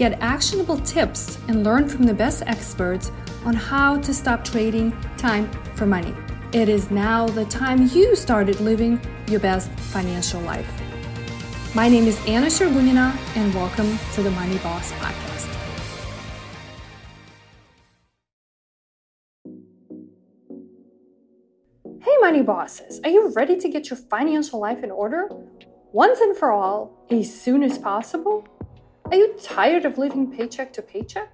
Get actionable tips and learn from the best experts on how to stop trading time for money. It is now the time you started living your best financial life. My name is Anna Shergunina, and welcome to the Money Boss Podcast. Hey, Money Bosses, are you ready to get your financial life in order? Once and for all, as soon as possible? Are you tired of living paycheck to paycheck?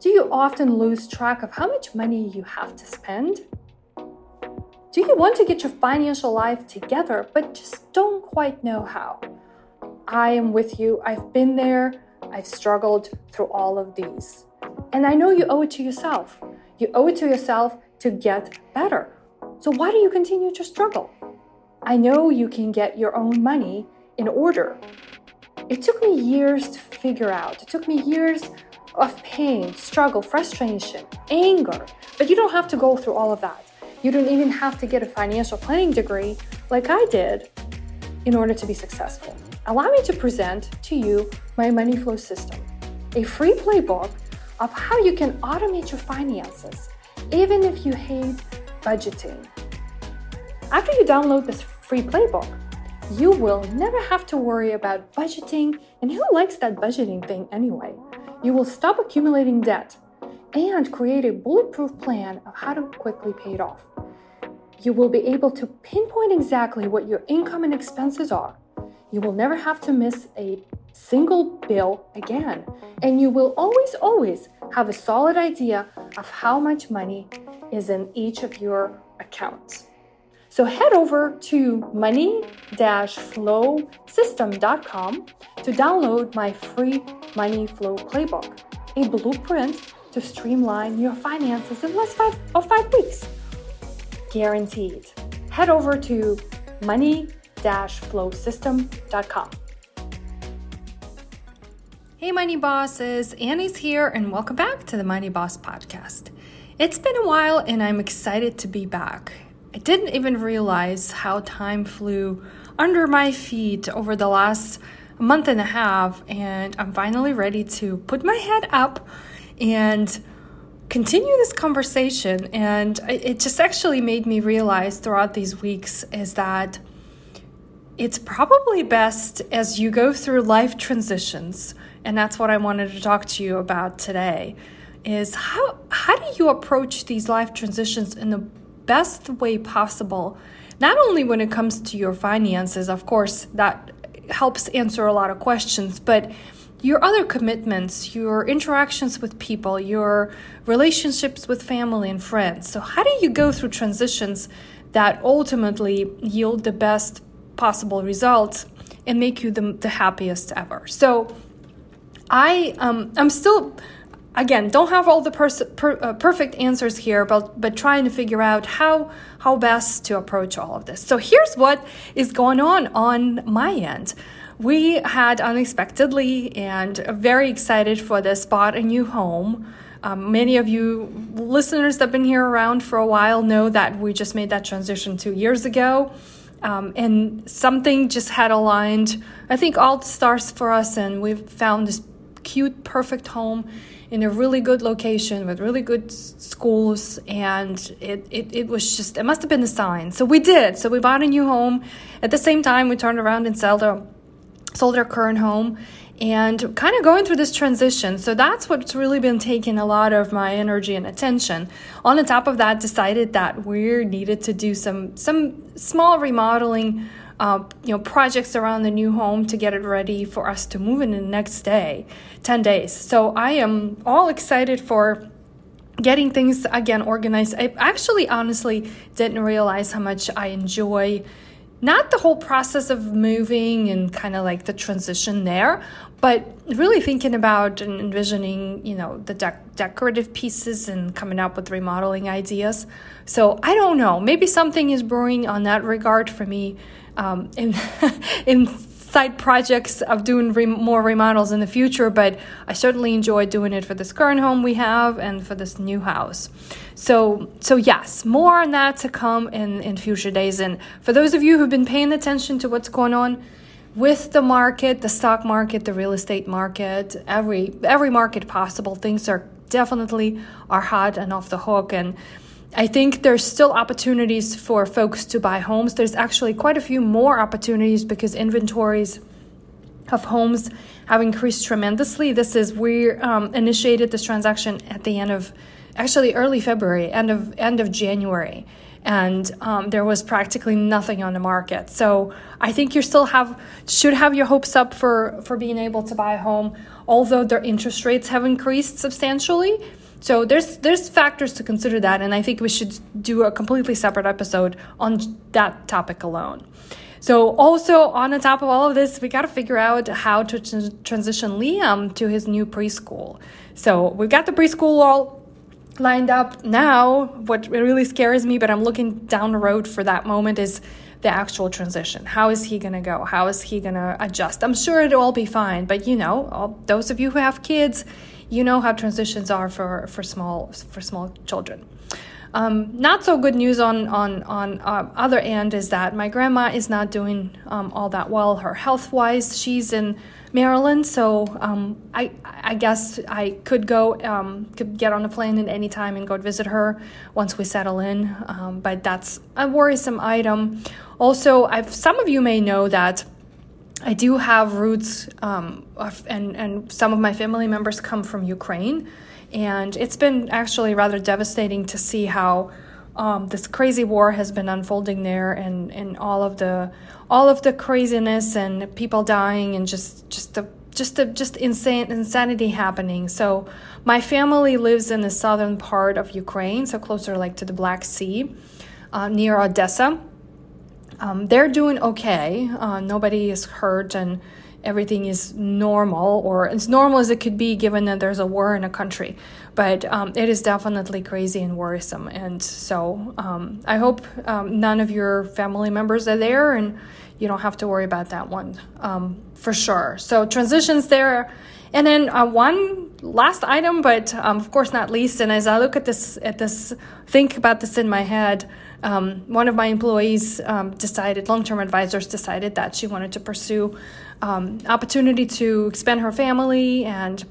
Do you often lose track of how much money you have to spend? Do you want to get your financial life together but just don't quite know how? I am with you. I've been there. I've struggled through all of these. And I know you owe it to yourself. You owe it to yourself to get better. So why do you continue to struggle? I know you can get your own money in order. It took me years to figure out. It took me years of pain, struggle, frustration, anger. But you don't have to go through all of that. You don't even have to get a financial planning degree like I did in order to be successful. Allow me to present to you my money flow system, a free playbook of how you can automate your finances, even if you hate budgeting. After you download this free playbook, you will never have to worry about budgeting, and who likes that budgeting thing anyway? You will stop accumulating debt and create a bulletproof plan of how to quickly pay it off. You will be able to pinpoint exactly what your income and expenses are. You will never have to miss a single bill again. And you will always, always have a solid idea of how much money is in each of your accounts. So head over to money-flowsystem.com to download my free money flow playbook, a blueprint to streamline your finances in less five, of five weeks. Guaranteed. Head over to money-flowsystem.com. Hey, Money Bosses, Annie's here, and welcome back to the Money Boss Podcast. It's been a while, and I'm excited to be back. I didn't even realize how time flew under my feet over the last month and a half, and I'm finally ready to put my head up and continue this conversation. And it just actually made me realize throughout these weeks is that it's probably best as you go through life transitions, and that's what I wanted to talk to you about today. Is how how do you approach these life transitions in the best way possible. Not only when it comes to your finances, of course, that helps answer a lot of questions, but your other commitments, your interactions with people, your relationships with family and friends. So, how do you go through transitions that ultimately yield the best possible results and make you the, the happiest ever? So, I um, I'm still again don't have all the pers- per, uh, perfect answers here but but trying to figure out how how best to approach all of this. So here's what is going on on my end. We had unexpectedly and very excited for this bought a new home. Um, many of you listeners that have been here around for a while know that we just made that transition two years ago. Um, and something just had aligned i think all the stars for us and we've found this cute perfect home in a really good location with really good schools and it, it, it was just it must have been a sign. So we did. So we bought a new home. At the same time we turned around and sold our sold our current home and kind of going through this transition. So that's what's really been taking a lot of my energy and attention. On the top of that decided that we needed to do some some small remodeling uh, you know projects around the new home to get it ready for us to move in the next day 10 days. So i am all excited for getting things again organized. I actually honestly didn't realize how much i enjoy not the whole process of moving and kind of like the transition there, but really thinking about and envisioning, you know, the decorative pieces and coming up with remodeling ideas. So I don't know, maybe something is brewing on that regard for me um, in in side projects of doing re- more remodels in the future, but I certainly enjoy doing it for this current home we have and for this new house. So, so yes, more on that to come in, in future days. And for those of you who've been paying attention to what's going on with the market, the stock market, the real estate market, every every market possible, things are definitely are hot and off the hook. And I think there's still opportunities for folks to buy homes. There's actually quite a few more opportunities because inventories of homes have increased tremendously. This is we um, initiated this transaction at the end of actually early February, end of end of January, and um, there was practically nothing on the market. So I think you still have should have your hopes up for for being able to buy a home, although their interest rates have increased substantially so there's there's factors to consider that, and I think we should do a completely separate episode on that topic alone. So also on the top of all of this, we got to figure out how to t- transition Liam to his new preschool. So we've got the preschool all lined up now. What really scares me, but I'm looking down the road for that moment is the actual transition. How is he going to go? How is he going to adjust? I'm sure it'll all be fine, but you know, all, those of you who have kids, you know how transitions are for, for small for small children. Um, not so good news on on on uh, other end is that my grandma is not doing um, all that well. Her health wise, she's in Maryland, so um, I I guess I could go um, could get on a plane at any time and go visit her once we settle in. Um, but that's a worrisome item. Also, I've some of you may know that I do have roots, um, and and some of my family members come from Ukraine, and it's been actually rather devastating to see how um, this crazy war has been unfolding there, and, and all of the all of the craziness and people dying, and just just the just the just insane insanity happening. So my family lives in the southern part of Ukraine, so closer like to the Black Sea, uh, near Odessa um, they're doing okay. Uh, nobody is hurt and everything is normal, or as normal as it could be given that there's a war in a country. But um, it is definitely crazy and worrisome. And so um, I hope um, none of your family members are there and you don't have to worry about that one um, for sure. So transitions there. And then uh, one last item, but um, of course not least. And as I look at this, at this, think about this in my head, um, one of my employees um, decided, long term advisors decided that she wanted to pursue um, opportunity to expand her family and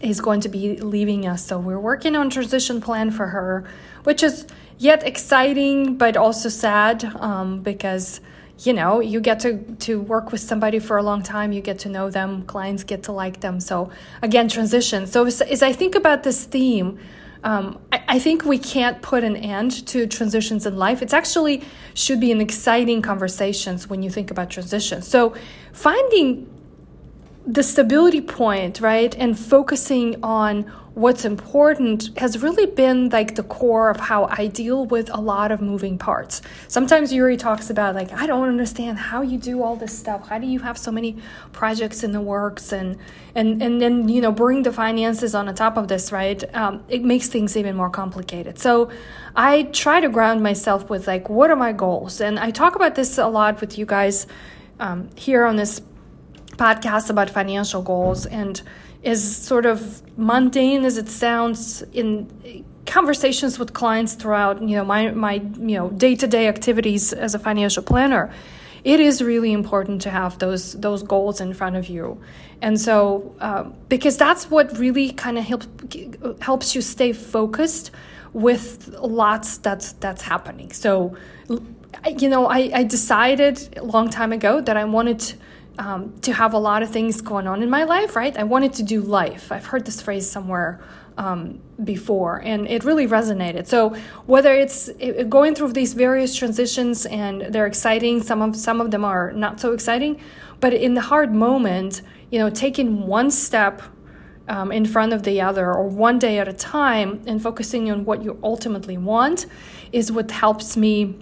is going to be leaving us. So we're working on a transition plan for her, which is yet exciting but also sad um, because you know you get to to work with somebody for a long time you get to know them clients get to like them so again transition so as, as i think about this theme um, I, I, think we can't put an end to transitions in life. It's actually should be an exciting conversations when you think about transitions. So finding the stability point, right, and focusing on what's important has really been like the core of how I deal with a lot of moving parts. Sometimes Yuri talks about like I don't understand how you do all this stuff. How do you have so many projects in the works and and and then you know bring the finances on the top of this, right? Um, it makes things even more complicated. So I try to ground myself with like what are my goals, and I talk about this a lot with you guys um, here on this podcast about financial goals and as sort of mundane as it sounds in conversations with clients throughout you know my my you know day-to-day activities as a financial planner. It is really important to have those those goals in front of you. And so uh, because that's what really kind of helps helps you stay focused with lots that's that's happening. So you know I, I decided a long time ago that i wanted um, to have a lot of things going on in my life, right? I wanted to do life. I've heard this phrase somewhere um, before, and it really resonated. So whether it's it, going through these various transitions and they're exciting, some of some of them are not so exciting, but in the hard moment, you know, taking one step um, in front of the other or one day at a time and focusing on what you ultimately want is what helps me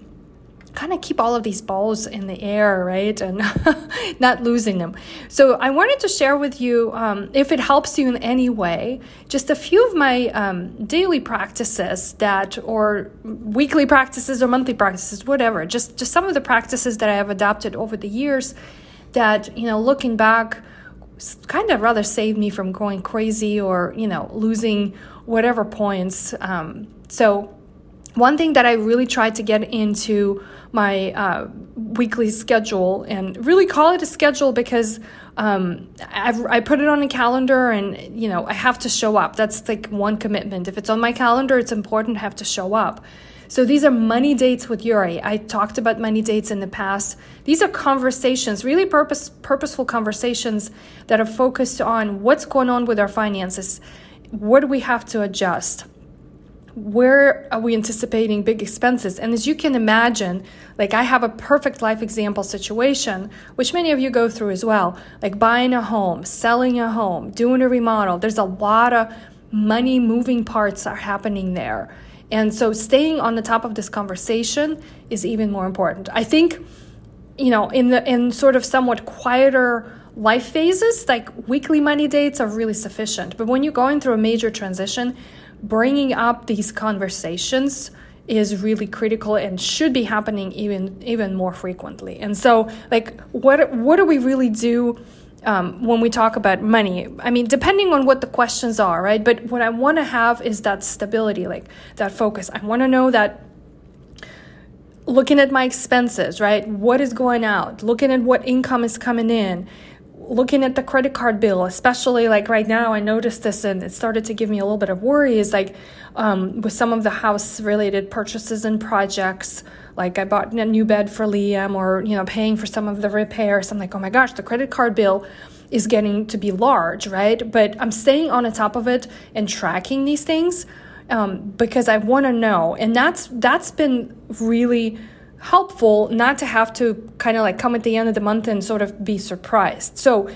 kind of keep all of these balls in the air, right? And not losing them. So I wanted to share with you, um, if it helps you in any way, just a few of my um, daily practices that, or weekly practices or monthly practices, whatever, just, just some of the practices that I have adopted over the years that, you know, looking back, kind of rather saved me from going crazy or, you know, losing whatever points. Um, so one thing that I really tried to get into my uh, weekly schedule and really call it a schedule because um, i put it on a calendar and you know I have to show up. That's like one commitment. If it's on my calendar, it's important to have to show up. So these are money dates with Yuri. I talked about money dates in the past. These are conversations, really purpose, purposeful conversations that are focused on what's going on with our finances. What do we have to adjust? Where are we anticipating big expenses? And as you can imagine, like I have a perfect life example situation, which many of you go through as well, like buying a home, selling a home, doing a remodel. There's a lot of money moving parts are happening there. And so staying on the top of this conversation is even more important. I think, you know, in the in sort of somewhat quieter life phases, like weekly money dates are really sufficient. But when you're going through a major transition, bringing up these conversations is really critical and should be happening even even more frequently. And so, like, what what do we really do um, when we talk about money? I mean, depending on what the questions are, right? But what I want to have is that stability, like that focus. I want to know that looking at my expenses, right? What is going out? Looking at what income is coming in looking at the credit card bill, especially like right now, I noticed this and it started to give me a little bit of worry is like um, with some of the house related purchases and projects. Like I bought a new bed for Liam or, you know, paying for some of the repairs. I'm like, oh my gosh, the credit card bill is getting to be large, right? But I'm staying on the top of it and tracking these things um, because I want to know. And that's that's been really helpful not to have to kind of like come at the end of the month and sort of be surprised. So,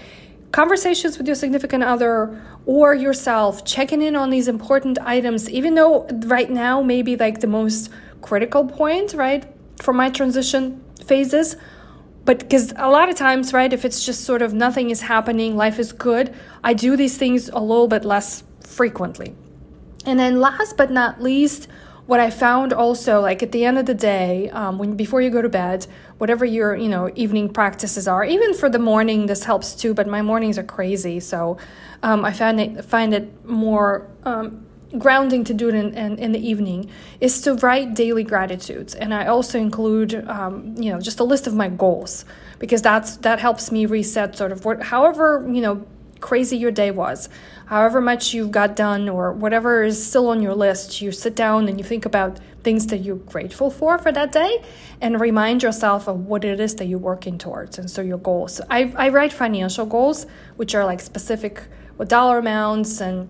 conversations with your significant other or yourself, checking in on these important items, even though right now maybe like the most critical point, right, for my transition phases. But because a lot of times, right, if it's just sort of nothing is happening, life is good, I do these things a little bit less frequently. And then last but not least, what I found also, like at the end of the day, um, when before you go to bed, whatever your you know evening practices are, even for the morning, this helps too. But my mornings are crazy, so um, I find it find it more um, grounding to do it in, in, in, the evening. Is to write daily gratitudes, and I also include um, you know just a list of my goals because that's that helps me reset sort of what, however you know crazy your day was, however much you've got done, or whatever is still on your list, you sit down and you think about things that you're grateful for for that day and remind yourself of what it is that you're working towards. And so your goals. I, I write financial goals, which are like specific with dollar amounts and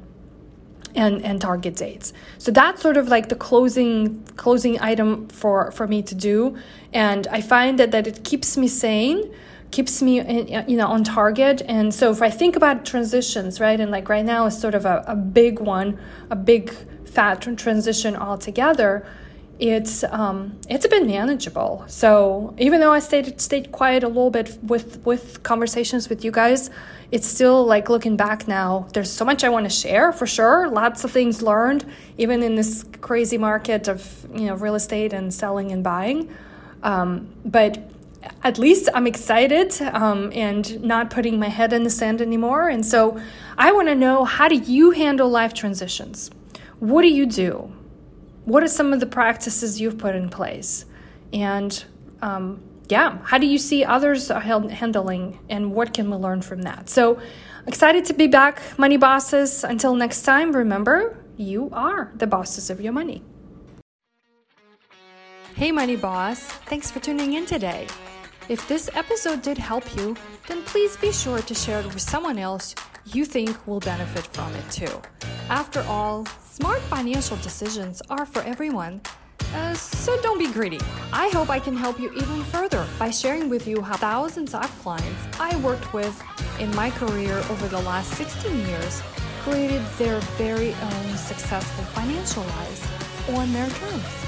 and and target dates so that's sort of like the closing closing item for for me to do and i find that that it keeps me sane keeps me you know on target. And so if i think about transitions right and like right now is sort of a, a big one a big fat transition altogether it's um, it's been manageable. So even though i stayed stayed quiet a little bit with with conversations with you guys it's still like looking back now there's so much i want to share for sure. Lots of things learned even in this crazy market of you know real estate and selling and buying. Um, but at least I'm excited um, and not putting my head in the sand anymore. And so I want to know how do you handle life transitions? What do you do? What are some of the practices you've put in place? And um, yeah, how do you see others handling and what can we learn from that? So excited to be back, money bosses. Until next time, remember, you are the bosses of your money. Hey, Money Boss. Thanks for tuning in today. If this episode did help you, then please be sure to share it with someone else you think will benefit from it too. After all, smart financial decisions are for everyone. Uh, so don't be greedy. I hope I can help you even further by sharing with you how thousands of clients I worked with in my career over the last 16 years created their very own successful financial lives on their terms.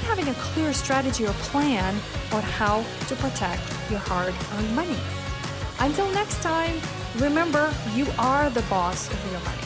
not having a clear strategy or plan on how to protect your hard earned money. Until next time, remember you are the boss of your money.